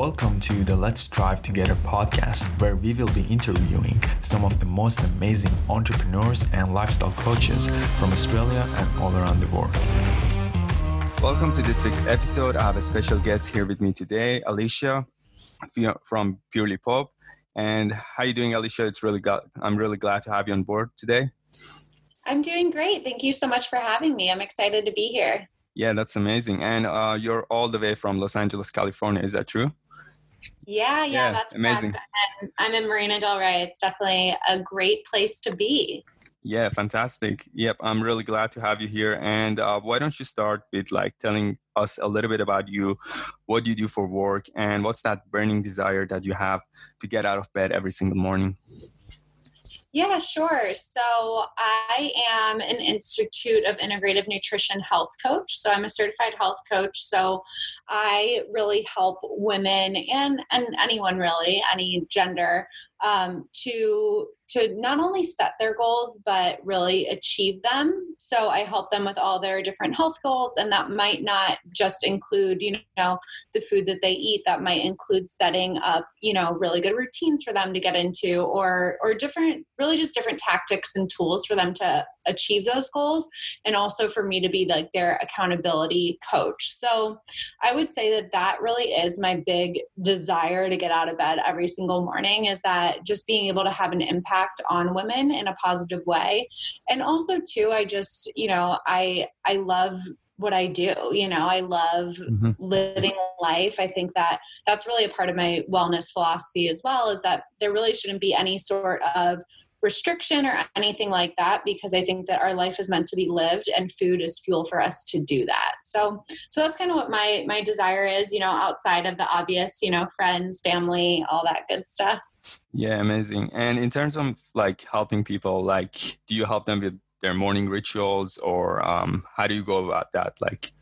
Welcome to the Let's Drive Together podcast, where we will be interviewing some of the most amazing entrepreneurs and lifestyle coaches from Australia and all around the world. Welcome to this week's episode. I have a special guest here with me today, Alicia from Purely Pope. And how are you doing, Alicia? It's really glad, I'm really glad to have you on board today. I'm doing great. Thank you so much for having me. I'm excited to be here. Yeah, that's amazing. And uh, you're all the way from Los Angeles, California. Is that true? Yeah, yeah, yeah that's amazing. I'm in Marina Del Rey. It's definitely a great place to be. Yeah, fantastic. Yep, I'm really glad to have you here. And uh, why don't you start with like telling us a little bit about you, what do you do for work, and what's that burning desire that you have to get out of bed every single morning? Yeah, sure. So I am an Institute of Integrative Nutrition health coach. So I'm a certified health coach. So I really help women and, and anyone really, any gender, um, to to not only set their goals but really achieve them. So i help them with all their different health goals and that might not just include you know the food that they eat. That might include setting up you know really good routines for them to get into or or different really just different tactics and tools for them to achieve those goals and also for me to be like their accountability coach so i would say that that really is my big desire to get out of bed every single morning is that just being able to have an impact on women in a positive way and also too i just you know i i love what I do. You know, I love mm-hmm. living life. I think that that's really a part of my wellness philosophy as well is that there really shouldn't be any sort of restriction or anything like that because I think that our life is meant to be lived and food is fuel for us to do that. So so that's kind of what my my desire is, you know, outside of the obvious, you know, friends, family, all that good stuff. Yeah, amazing. And in terms of like helping people, like do you help them with their morning rituals or um, how do you go about that? Like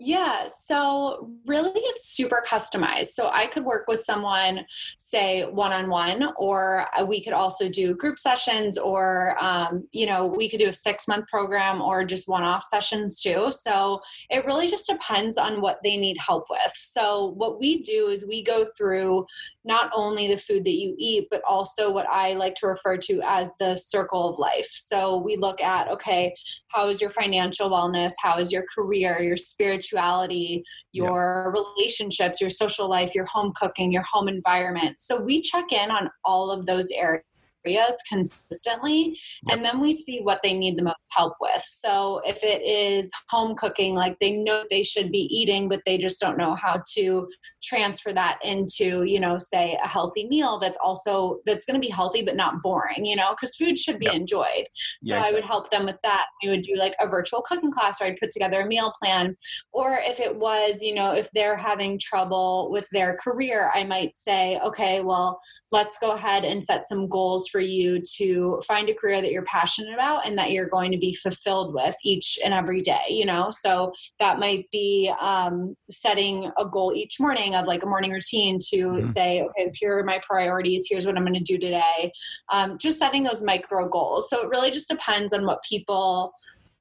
yeah, so really it's super customized. So I could work with someone, say one on one, or we could also do group sessions, or, um, you know, we could do a six month program or just one off sessions too. So it really just depends on what they need help with. So what we do is we go through not only the food that you eat, but also what I like to refer to as the circle of life. So we look at, okay, how is your financial wellness? How is your career, your spiritual spirituality, your yeah. relationships, your social life, your home cooking, your home environment. So we check in on all of those areas areas consistently yep. and then we see what they need the most help with. So if it is home cooking like they know they should be eating but they just don't know how to transfer that into you know say a healthy meal that's also that's going to be healthy but not boring you know because food should be yep. enjoyed. So yeah, i would help them with that. We would do like a virtual cooking class or i'd put together a meal plan. Or if it was you know if they're having trouble with their career i might say okay well let's go ahead and set some goals for for you to find a career that you're passionate about and that you're going to be fulfilled with each and every day you know? So that might be um, setting a goal each morning of like a morning routine to mm-hmm. say okay here are my priorities. Here's what i'm going to do today. Um, just setting those micro goals. So it really just depends on what people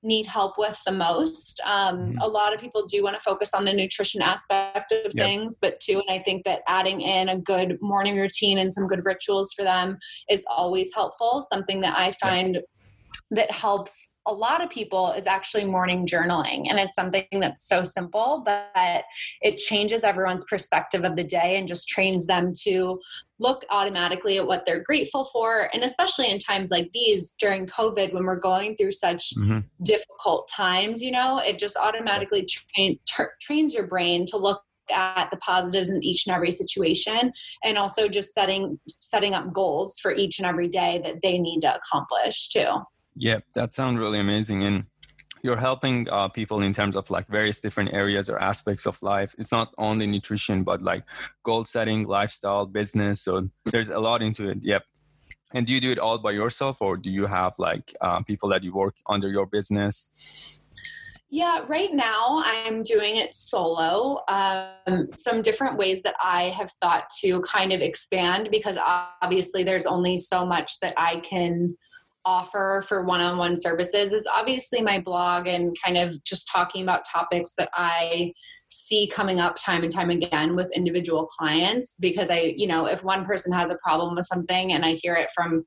need help with the most. Um, mm-hmm. A lot of people do want to focus on the nutrition aspect of yep. things, but too, and I think that adding in a good morning routine and some good rituals for them is always helpful. Something that I find yep. That helps a lot of people is actually morning journaling. And it's something that's so simple, but it changes everyone's perspective of the day and just trains them to look automatically at what they're grateful for. And especially in times like these during COVID, when we're going through such mm-hmm. difficult times, you know, it just automatically train, tra- trains your brain to look at the positives in each and every situation and also just setting setting up goals for each and every day that they need to accomplish too yeah, that sounds really amazing. And you're helping uh, people in terms of like various different areas or aspects of life. It's not only nutrition, but like goal setting, lifestyle, business. So there's a lot into it. Yep. And do you do it all by yourself, or do you have like uh, people that you work under your business? Yeah, right now I'm doing it solo. Um, some different ways that I have thought to kind of expand because obviously there's only so much that I can offer for one-on-one services is obviously my blog and kind of just talking about topics that I see coming up time and time again with individual clients because I, you know, if one person has a problem with something and I hear it from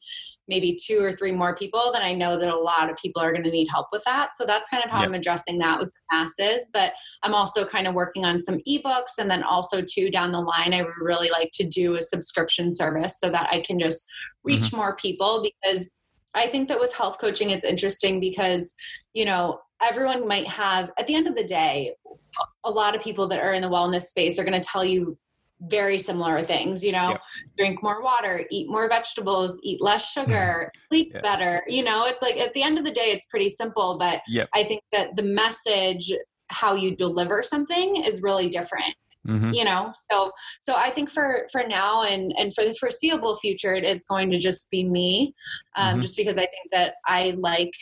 maybe two or three more people, then I know that a lot of people are going to need help with that. So that's kind of how yep. I'm addressing that with the masses. But I'm also kind of working on some ebooks. And then also, too, down the line, I would really like to do a subscription service so that I can just reach mm-hmm. more people because I think that with health coaching, it's interesting because, you know, everyone might have, at the end of the day, a lot of people that are in the wellness space are going to tell you very similar things you know drink more water eat more vegetables eat less sugar sleep yeah. better you know it's like at the end of the day it's pretty simple but yep. i think that the message how you deliver something is really different mm-hmm. you know so so i think for for now and and for the foreseeable future it is going to just be me um, mm-hmm. just because i think that i like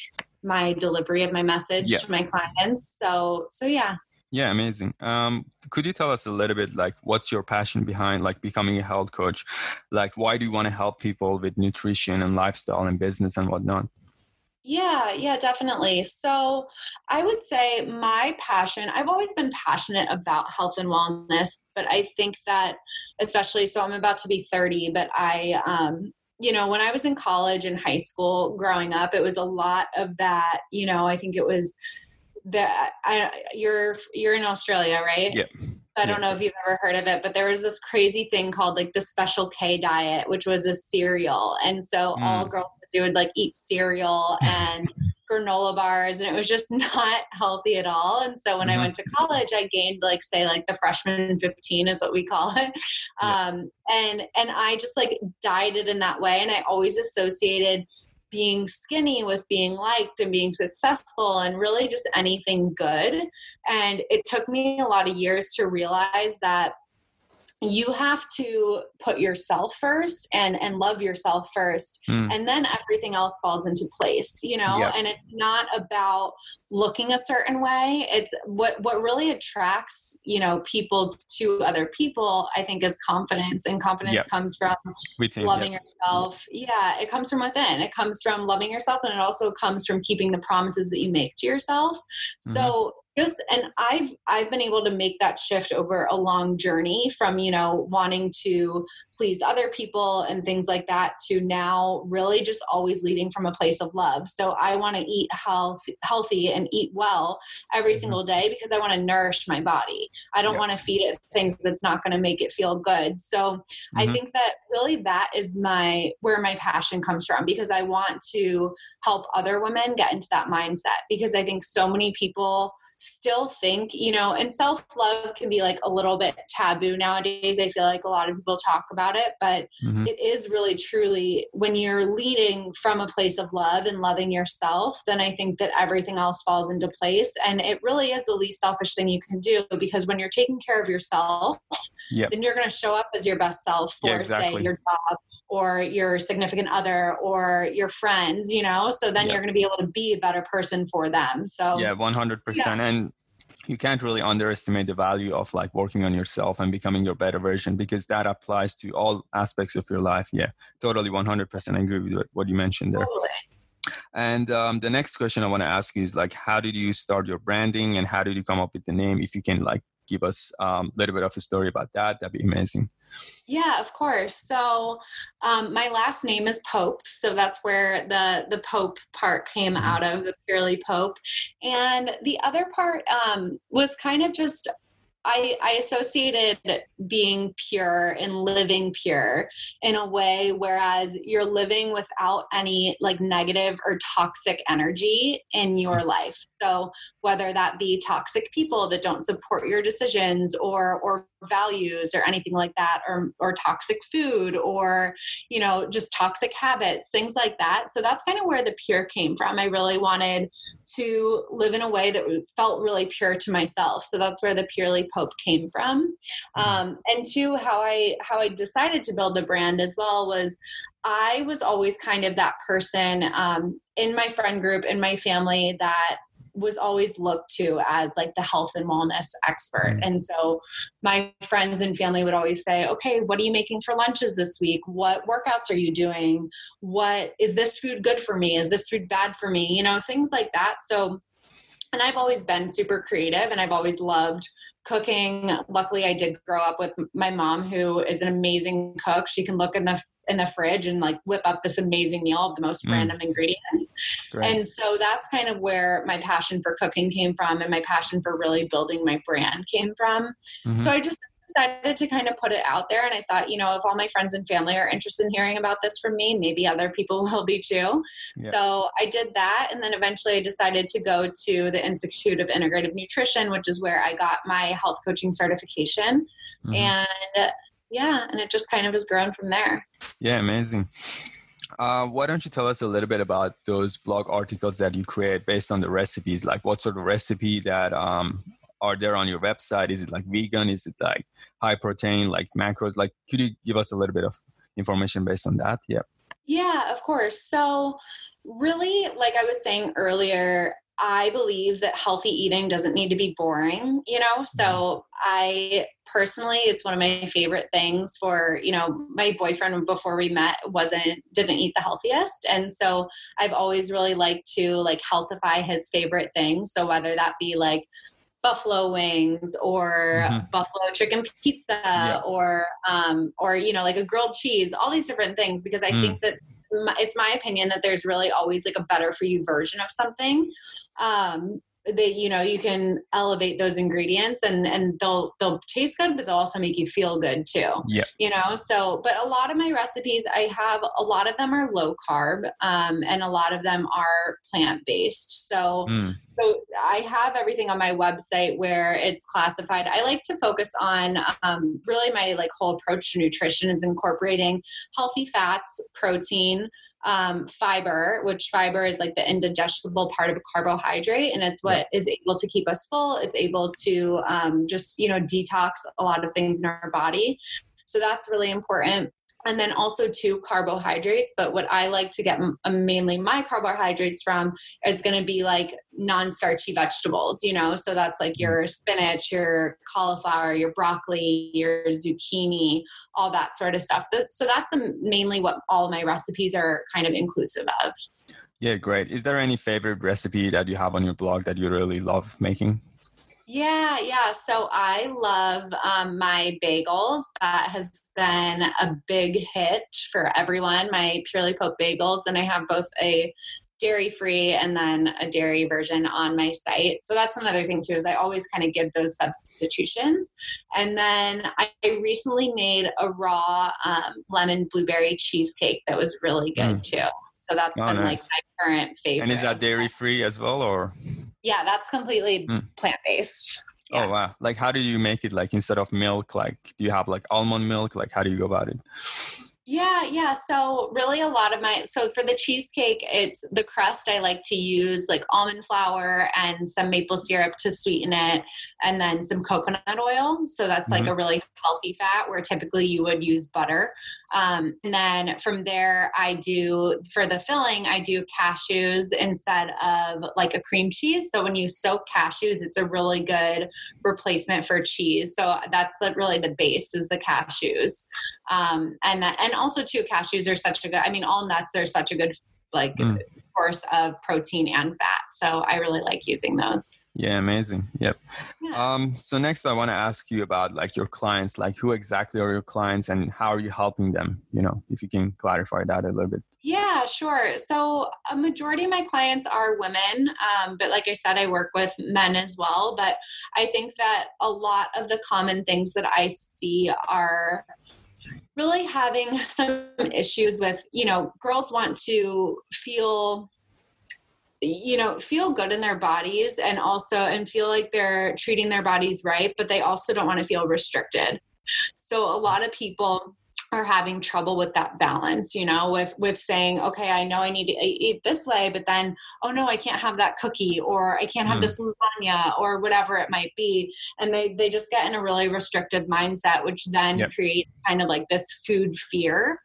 my delivery of my message to my clients so so yeah yeah, amazing. Um, could you tell us a little bit like what's your passion behind like becoming a health coach? Like why do you want to help people with nutrition and lifestyle and business and whatnot? Yeah, yeah, definitely. So I would say my passion, I've always been passionate about health and wellness, but I think that especially so I'm about to be 30, but I um you know, when I was in college and high school growing up, it was a lot of that, you know, I think it was that I, you're you're in Australia, right? Yeah. I don't know if you've ever heard of it, but there was this crazy thing called like the Special K diet, which was a cereal, and so mm. all girls do would like eat cereal and granola bars, and it was just not healthy at all. And so when mm-hmm. I went to college, I gained like say like the freshman fifteen is what we call it, yeah. um, and and I just like dieted in that way, and I always associated being skinny with being liked and being successful and really just anything good. And it took me a lot of years to realize that you have to put yourself first and and love yourself first mm. and then everything else falls into place you know yep. and it's not about looking a certain way it's what what really attracts you know people to other people i think is confidence and confidence yep. comes from loving yep. yourself yeah it comes from within it comes from loving yourself and it also comes from keeping the promises that you make to yourself mm-hmm. so just and i've i've been able to make that shift over a long journey from you know wanting to please other people and things like that to now really just always leading from a place of love so i want to eat health healthy and eat well every mm-hmm. single day because i want to nourish my body i don't yeah. want to feed it things that's not going to make it feel good so mm-hmm. i think that really that is my where my passion comes from because i want to help other women get into that mindset because i think so many people still think, you know, and self love can be like a little bit taboo nowadays. I feel like a lot of people talk about it, but mm-hmm. it is really truly when you're leading from a place of love and loving yourself, then I think that everything else falls into place. And it really is the least selfish thing you can do because when you're taking care of yourself, yep. then you're going to show up as your best self for, yeah, exactly. say, your job or your significant other or your friends, you know? So then you're going to be able to be a better person for them. So, yeah, 100%. Yeah and you can't really underestimate the value of like working on yourself and becoming your better version because that applies to all aspects of your life yeah totally 100% I agree with what you mentioned there totally. and um, the next question i want to ask you is like how did you start your branding and how did you come up with the name if you can like give us a um, little bit of a story about that, that'd be amazing. Yeah, of course. So um, my last name is Pope, so that's where the the Pope part came mm-hmm. out of the purely Pope, and the other part um, was kind of just I, I associated being pure and living pure in a way whereas you're living without any like negative or toxic energy in your mm-hmm. life so whether that be toxic people that don't support your decisions or or values or anything like that or or toxic food or you know just toxic habits things like that. So that's kind of where the pure came from. I really wanted to live in a way that felt really pure to myself. So that's where the purely pope came from. Mm-hmm. um, and two how i how i decided to build the brand as well was i was always kind of that person um, in my friend group in my family that was always looked to as like the health and wellness expert. Mm. And so my friends and family would always say, okay, what are you making for lunches this week? What workouts are you doing? What is this food good for me? Is this food bad for me? You know, things like that. So, and I've always been super creative and I've always loved cooking luckily i did grow up with my mom who is an amazing cook she can look in the in the fridge and like whip up this amazing meal of the most mm. random ingredients Great. and so that's kind of where my passion for cooking came from and my passion for really building my brand came from mm-hmm. so i just decided to kind of put it out there and i thought you know if all my friends and family are interested in hearing about this from me maybe other people will be too yeah. so i did that and then eventually i decided to go to the institute of integrative nutrition which is where i got my health coaching certification mm-hmm. and yeah and it just kind of has grown from there yeah amazing uh, why don't you tell us a little bit about those blog articles that you create based on the recipes? Like, what sort of recipe that um, are there on your website? Is it like vegan? Is it like high protein, like macros? Like, could you give us a little bit of information based on that? Yeah. Yeah, of course. So, really, like I was saying earlier, I believe that healthy eating doesn't need to be boring, you know? So. I personally, it's one of my favorite things for, you know, my boyfriend before we met wasn't, didn't eat the healthiest. And so I've always really liked to like healthify his favorite things. So whether that be like buffalo wings or mm-hmm. buffalo chicken pizza yeah. or um, or you know like a grilled cheese all these different things because i mm. think that it's my opinion that there's really always like a better for you version of something. Um, that you know you can elevate those ingredients and and they'll they'll taste good but they'll also make you feel good too. Yeah. You know so but a lot of my recipes i have a lot of them are low carb um, and a lot of them are plant based so mm. so i have everything on my website where it's classified. I like to focus on um, really my like whole approach to nutrition is incorporating healthy fats protein um, fiber, which fiber is like the indigestible part of a carbohydrate, and it's what is able to keep us full. It's able to um, just you know detox a lot of things in our body. So that's really important and then also two carbohydrates but what i like to get uh, mainly my carbohydrates from is going to be like non-starchy vegetables you know? So that's like your spinach your cauliflower your broccoli your zucchini all that sort of stuff. So that's mainly what all my recipes are kind of inclusive of. Yeah great. Is there any favorite recipe that you have on your blog that you really love making yeah, yeah. So I love um, my bagels. That has been a big hit for everyone. My Purely Pope bagels, and I have both a dairy free and then a dairy version on my site. So that's another thing too is I always kind of give those substitutions. And then I recently made a raw um, lemon blueberry cheesecake that was really good mm. too. So that's oh, been nice. like my current favorite. And is that dairy free as well or? Yeah, that's completely mm. plant based. Yeah. Oh wow! Like, how do you make it? Like, instead of milk, like, do you have like almond milk? Like, how do you go about it? Yeah, yeah. So really a lot of my so for the cheesecake, it's the crust I like to use like almond flour and some maple syrup to sweeten it and then some coconut oil. So that's like mm-hmm. a really healthy fat where typically you would use butter. Um, and then from there, I do for the filling, I do cashews instead of like a cream cheese. So when you soak cashews, it's a really good replacement for cheese. So that's the, really the base is the cashews. Um, and that, and also too, cashews are such a good. I mean, all nuts are such a good like mm. source of protein and fat. So I really like using those. Yeah, amazing. Yep. Yeah. Um, so next I want to ask you about like your clients, like who exactly are your clients and how are you helping them? You know, if you can clarify that a little bit. Yeah, sure. So a majority of my clients are women, um, but like I said, I work with men as well. But I think that a lot of the common things that I see are really having some issues with, you know, girls want to feel you know feel good in their bodies and also and feel like they're treating their bodies right but they also don't want to feel restricted. So a lot of people are having trouble with that balance you know with with saying okay i know i need to eat this way but then oh no i can't have that cookie or i can't have mm. this lasagna or whatever it might be and they they just get in a really restrictive mindset which then yep. create kind of like this food fear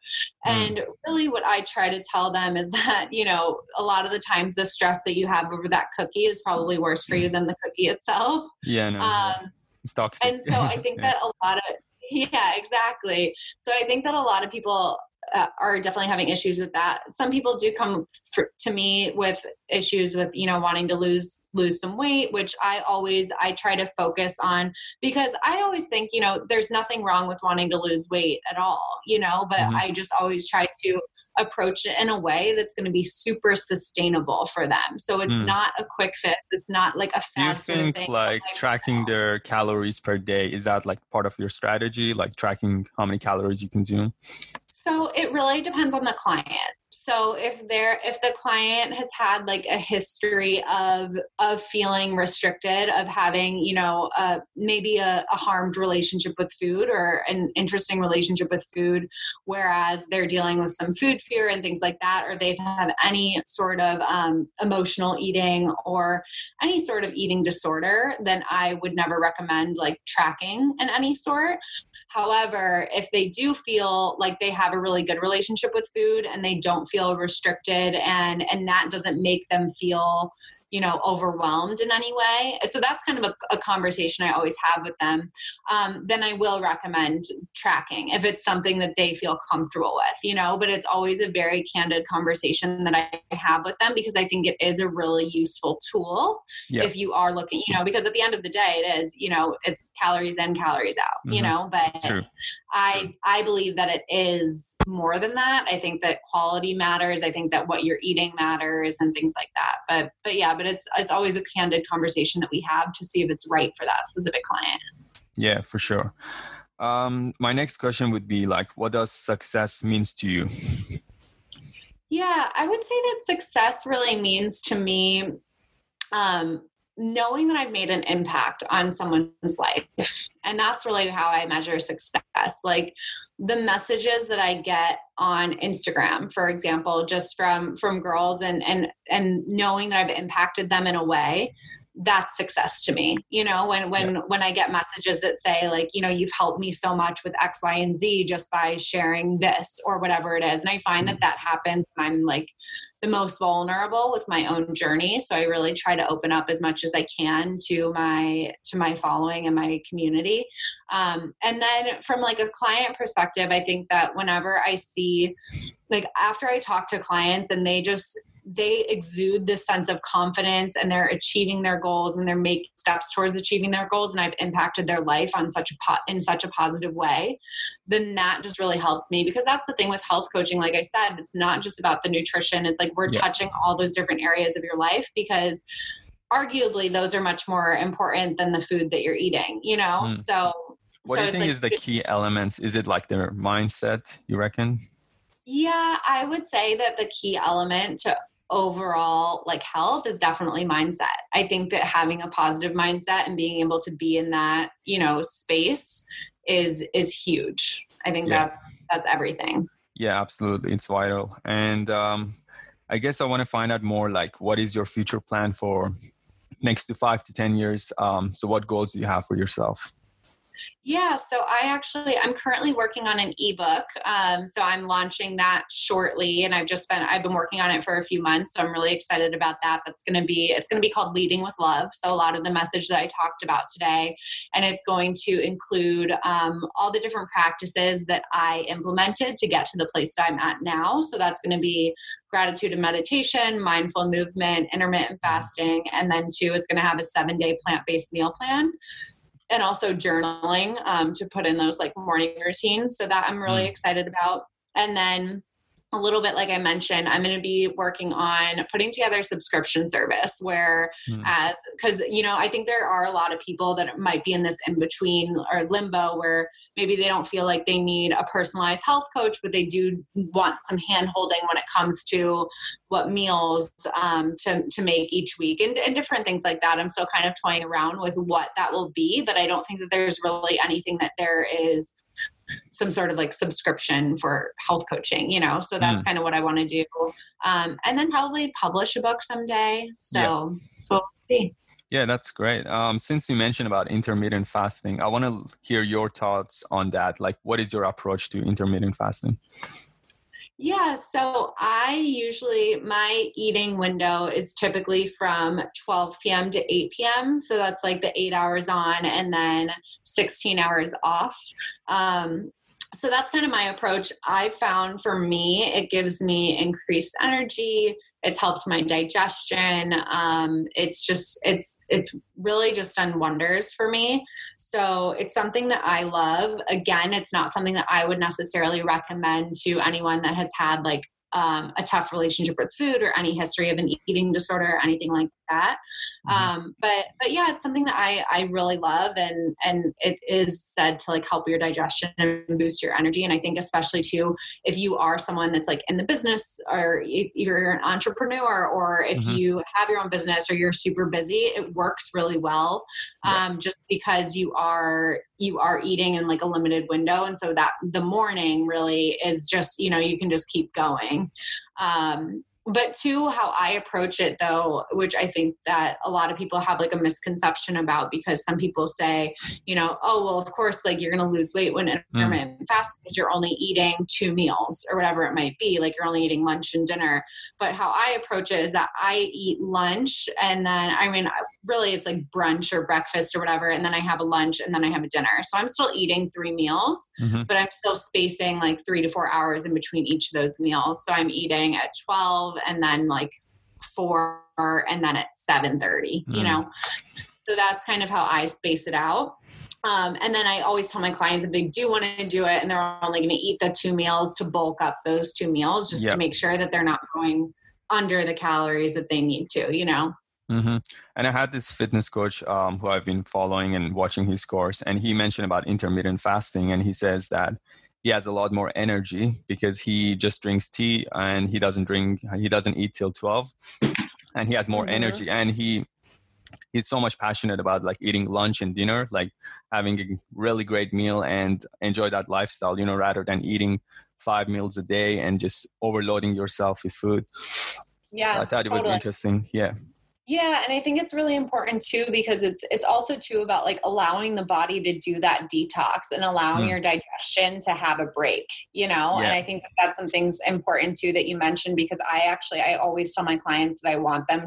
mm. and really what i try to tell them is that you know a lot of the times the stress that you have over that cookie is probably worse for you than the cookie itself yeah no, um, it's toxic and so i think yeah. that a lot of yeah, exactly. So I think that a lot of people uh, are definitely having issues with that. Some people do come for, to me with issues with you know wanting to lose lose some weight, which I always I try to focus on because I always think you know there's nothing wrong with wanting to lose weight at all, you know, but mm-hmm. I just always try to approach it in a way that's going to be super sustainable for them. So it's mm. not a quick fix. It's not like a fast. Do you think like tracking their calories per day is that like part of your strategy, like tracking how many calories you consume? So it really depends on the client so if they're if the client has had like a history of of feeling restricted of having you know uh, maybe a, a, harmed relationship with food or an interesting relationship with food whereas they're dealing with some food fear and things like that or they've had any sort of um, emotional eating or any sort of eating disorder then i would never recommend like tracking in any sort. However if they do feel like they have a really good relationship with food and they don't feel restricted and and that doesn't make them feel you know overwhelmed in any way so that's kind of a, a conversation i always have with them um, then i will recommend tracking if it's something that they feel comfortable with you know but it's always a very candid conversation that i have with them because i think it is a really useful tool yeah. if you are looking you know because at the end of the day it is you know it's calories in calories out mm-hmm. you know but True. i True. i believe that it is more than that i think that quality matters i think that what you're eating matters and things like that but but yeah but it's it's always a candid conversation that we have to see if it's right for that specific client. Yeah, for sure. Um, my next question would be like, what does success means to you? Yeah, I would say that success really means to me um, knowing that I've made an impact on someone's life. And that's really how I measure success. Like the messages that I get on Instagram, for example, just from from girls and and and knowing that I've impacted them in a way that's success to me you know when when yeah. when i get messages that say like you know you've helped me so much with x y and z just by sharing this or whatever it is and i find that mm. that happens when i'm like the most vulnerable with my own journey so i really try to open up as much as i can to my to my following and my community um, and then from like a client perspective i think that whenever i see like after i talk to clients and they just they exude this sense of confidence and they're achieving their goals and they're making steps towards achieving their goals and I've impacted their life on such a po- in such a positive way then that just really helps me because that's the thing with health coaching like I said it's not just about the nutrition it's like we're yeah. touching all those different areas of your life because arguably those are much more important than the food that you're eating you know mm. so what so do you think like, is the key elements is it like their mindset you reckon yeah, I would say that the key element to overall like health is definitely mindset. I think that having a positive mindset and being able to be in that, you know, space is is huge. I think yeah. that's that's everything. Yeah, absolutely. It's vital. And um I guess I want to find out more like what is your future plan for next to 5 to 10 years? Um so what goals do you have for yourself? Yeah, so I actually I'm currently working on an ebook. Um, so I'm launching that shortly, and I've just been I've been working on it for a few months. So I'm really excited about that. That's going to be it's going to be called Leading with Love. So a lot of the message that I talked about today, and it's going to include um, all the different practices that I implemented to get to the place that I'm at now. So that's going to be gratitude and meditation, mindful movement, intermittent fasting, and then two, it's going to have a seven day plant based meal plan and also journaling um, to put in those like morning routines. So that I'm really mm. excited about. And then a little bit like I mentioned, I'm going to be working on putting together a subscription service where, mm. as because you know, I think there are a lot of people that might be in this in between or limbo where maybe they don't feel like they need a personalized health coach, but they do want some hand holding when it comes to what meals um, to, to make each week and, and different things like that. I'm still kind of toying around with what that will be, but I don't think that there's really anything that there is some sort of like subscription for health coaching, you know? So that's mm. kind of what I want to do. Um, and then probably publish a book someday. So, yeah. so we'll see. Yeah, that's great. Um, since you mentioned about intermittent fasting, I want to hear your thoughts on that. Like, what is your approach to intermittent fasting? Yeah, so I usually, my eating window is typically from 12 p.m. to 8 p.m. So that's like the eight hours on and then 16 hours off. Um, so that's kind of my approach. I found for me, it gives me increased energy. It's helped my digestion. Um, it's just, it's, it's really just done wonders for me. So it's something that I love. Again, it's not something that I would necessarily recommend to anyone that has had like um, a tough relationship with food or any history of an eating disorder or anything like that. Mm-hmm. Um, but but yeah, it's something that I I really love and and it is said to like help your digestion and boost your energy. And I think especially too if you are someone that's like in the business or if you're an entrepreneur or if mm-hmm. you have your own business or you're super busy, it works really well. Yeah. Um, just because you are you are eating in like a limited window and so that the morning really is just you know you can just keep going um, but two how i approach it though which i think that a lot of people have like a misconception about because some people say you know oh well of course like you're going to lose weight when intermittent mm. fasting is you're only eating two meals or whatever it might be like you're only eating lunch and dinner but how i approach it is that i eat lunch and then i mean really it's like brunch or breakfast or whatever and then i have a lunch and then i have a dinner so i'm still eating three meals mm-hmm. but i'm still spacing like three to four hours in between each of those meals so i'm eating at 12 and then like 4 and then at 7.30 mm. you know so that's kind of how i space it out um, and then I always tell my clients if they do want to do it and they're only going to eat the two meals to bulk up those two meals just yep. to make sure that they're not going under the calories that they need to, you know? Mm-hmm. And I had this fitness coach um, who I've been following and watching his course, and he mentioned about intermittent fasting, and he says that he has a lot more energy because he just drinks tea and he doesn't drink he doesn't eat till 12 and he has more mm-hmm. energy and he he's so much passionate about like eating lunch and dinner like having a really great meal and enjoy that lifestyle you know rather than eating five meals a day and just overloading yourself with food yeah so i thought totally. it was interesting yeah yeah, and I think it's really important too because it's it's also too about like allowing the body to do that detox and allowing mm. your digestion to have a break, you know? Yeah. And I think that that's something's important too that you mentioned because I actually I always tell my clients that I want them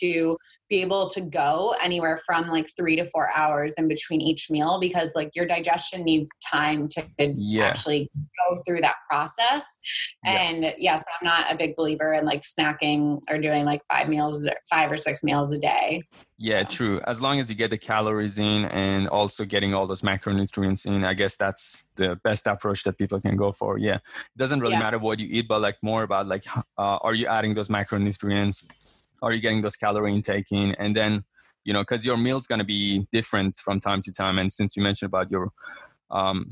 to be able to go anywhere from like three to four hours in between each meal because like your digestion needs time to yeah. actually go through that process. Yeah. And yes, yeah, so I'm not a big believer in like snacking or doing like five meals, or five or six meals a day. Yeah, so. true. As long as you get the calories in and also getting all those macronutrients in, I guess that's the best approach that people can go for. Yeah, it doesn't really matter what you eat, but like more about like, uh, are you adding those macronutrients? Are you getting those calorie intake in and then you know because your meal's going to be different from time to time and since you mentioned about your um,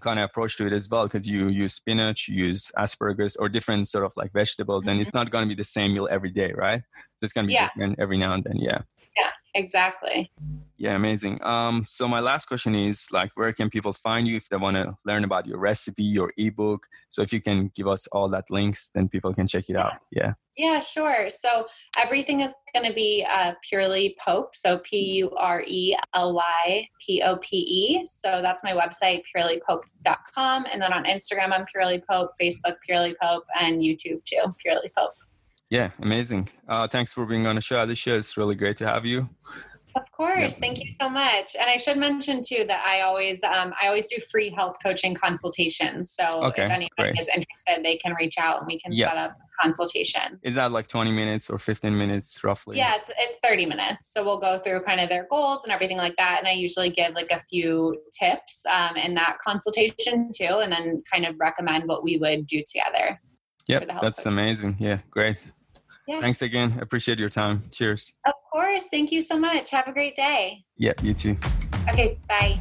kind of approach to it as well because you use spinach you use asparagus or different sort of like vegetables and it's mm-hmm. not going to be the same meal every day right so it's going to be yeah. different every now and then yeah exactly. Yeah amazing. Um so my last question is like where can people find you if they want to learn about your recipe your ebook? So if you can give us all that links then people can check it out. Yeah. Yeah sure. So everything is going to be uh, purely pope so p-u-r-e-l-y-p-o-p-e so that's my website purelypope.com and then on instagram i'm purely pope facebook purely pope and youtube too purely pope yeah, amazing. Uh, thanks for being on the show, Alicia. It's really great to have you. Of course, yeah. thank you so much. And I should mention too that I always um, I always do free health coaching consultations. So okay, if anyone great. is interested, they can reach out and we can yeah. set up a consultation. Is that like 20 minutes or 15 minutes roughly? Yeah, it's, it's 30 minutes. So we'll go through kind of their goals and everything like that. And I usually give like a few tips um, in that consultation too, and then kind of recommend what we would do together. Yep, that's coaching. amazing. Yeah, great. Yeah. Thanks again. Appreciate your time. Cheers. Of course. Thank you so much. Have a great day. Yeah, you too. Okay, bye.